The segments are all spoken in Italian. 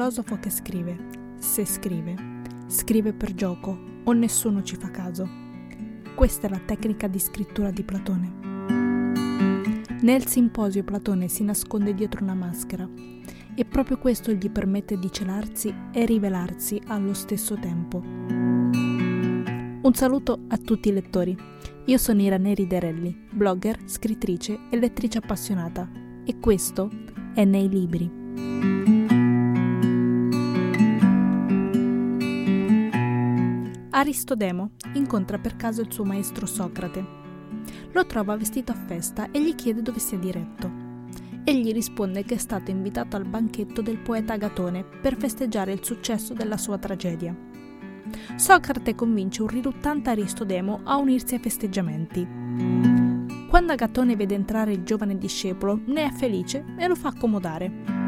filosofo che scrive, se scrive, scrive per gioco o nessuno ci fa caso. Questa è la tecnica di scrittura di Platone. Nel simposio Platone si nasconde dietro una maschera e proprio questo gli permette di celarsi e rivelarsi allo stesso tempo. Un saluto a tutti i lettori. Io sono Iraneri Derelli, blogger, scrittrice e lettrice appassionata e questo è Nei Libri. Aristodemo incontra per caso il suo maestro Socrate. Lo trova vestito a festa e gli chiede dove sia diretto. Egli risponde che è stato invitato al banchetto del poeta Agatone per festeggiare il successo della sua tragedia. Socrate convince un riluttante Aristodemo a unirsi ai festeggiamenti. Quando Agatone vede entrare il giovane discepolo, ne è felice e lo fa accomodare.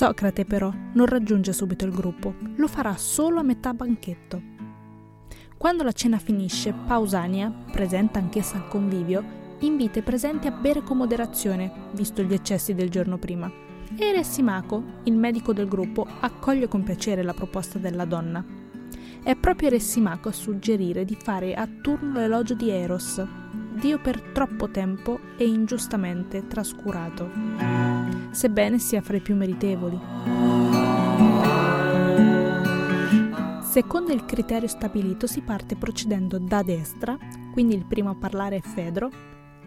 Socrate però non raggiunge subito il gruppo, lo farà solo a metà banchetto. Quando la cena finisce, Pausania, presente anch'essa al convivio, invita i presenti a bere con moderazione, visto gli eccessi del giorno prima. E Eressimaco, il medico del gruppo, accoglie con piacere la proposta della donna. È proprio Eressimaco a suggerire di fare a turno l'elogio di Eros, dio per troppo tempo e ingiustamente trascurato, sebbene sia fra i più meritevoli. Secondo il criterio stabilito si parte procedendo da destra, quindi il primo a parlare è Fedro,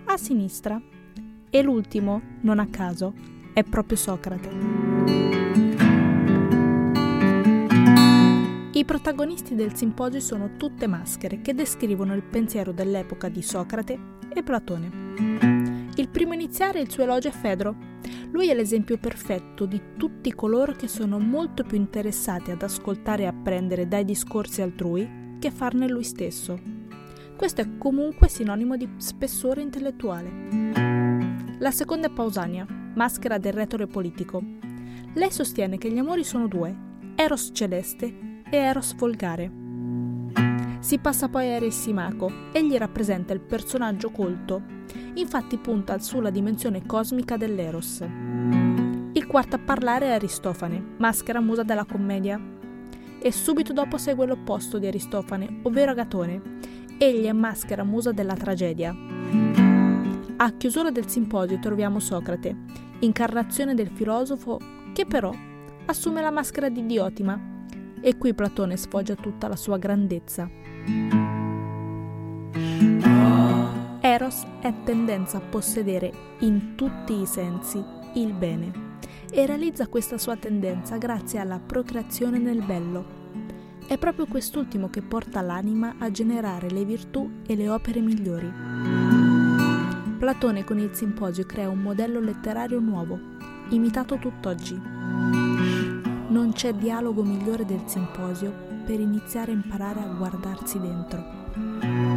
a sinistra e l'ultimo, non a caso, è proprio Socrate. I protagonisti del simposio sono tutte maschere che descrivono il pensiero dell'epoca di Socrate e Platone. Il primo a iniziare il suo elogio è Fedro. Lui è l'esempio perfetto di tutti coloro che sono molto più interessati ad ascoltare e apprendere dai discorsi altrui che farne lui stesso. Questo è comunque sinonimo di spessore intellettuale. La seconda è Pausania, maschera del retore politico. Lei sostiene che gli amori sono due, Eros celeste e Eros volgare. Si passa poi a Eressimaco, egli rappresenta il personaggio colto, infatti punta sulla dimensione cosmica dell'Eros. Il quarto a parlare è Aristofane, maschera musa della commedia. E subito dopo segue l'opposto di Aristofane, ovvero Agatone, Egli è maschera musa della tragedia. A chiusura del simposio troviamo Socrate, incarnazione del filosofo che però assume la maschera di Diotima e qui Platone sfoggia tutta la sua grandezza. Eros è tendenza a possedere in tutti i sensi il bene e realizza questa sua tendenza grazie alla procreazione nel bello è proprio quest'ultimo che porta l'anima a generare le virtù e le opere migliori. Platone con il simposio crea un modello letterario nuovo, imitato tutt'oggi. Non c'è dialogo migliore del simposio per iniziare a imparare a guardarsi dentro.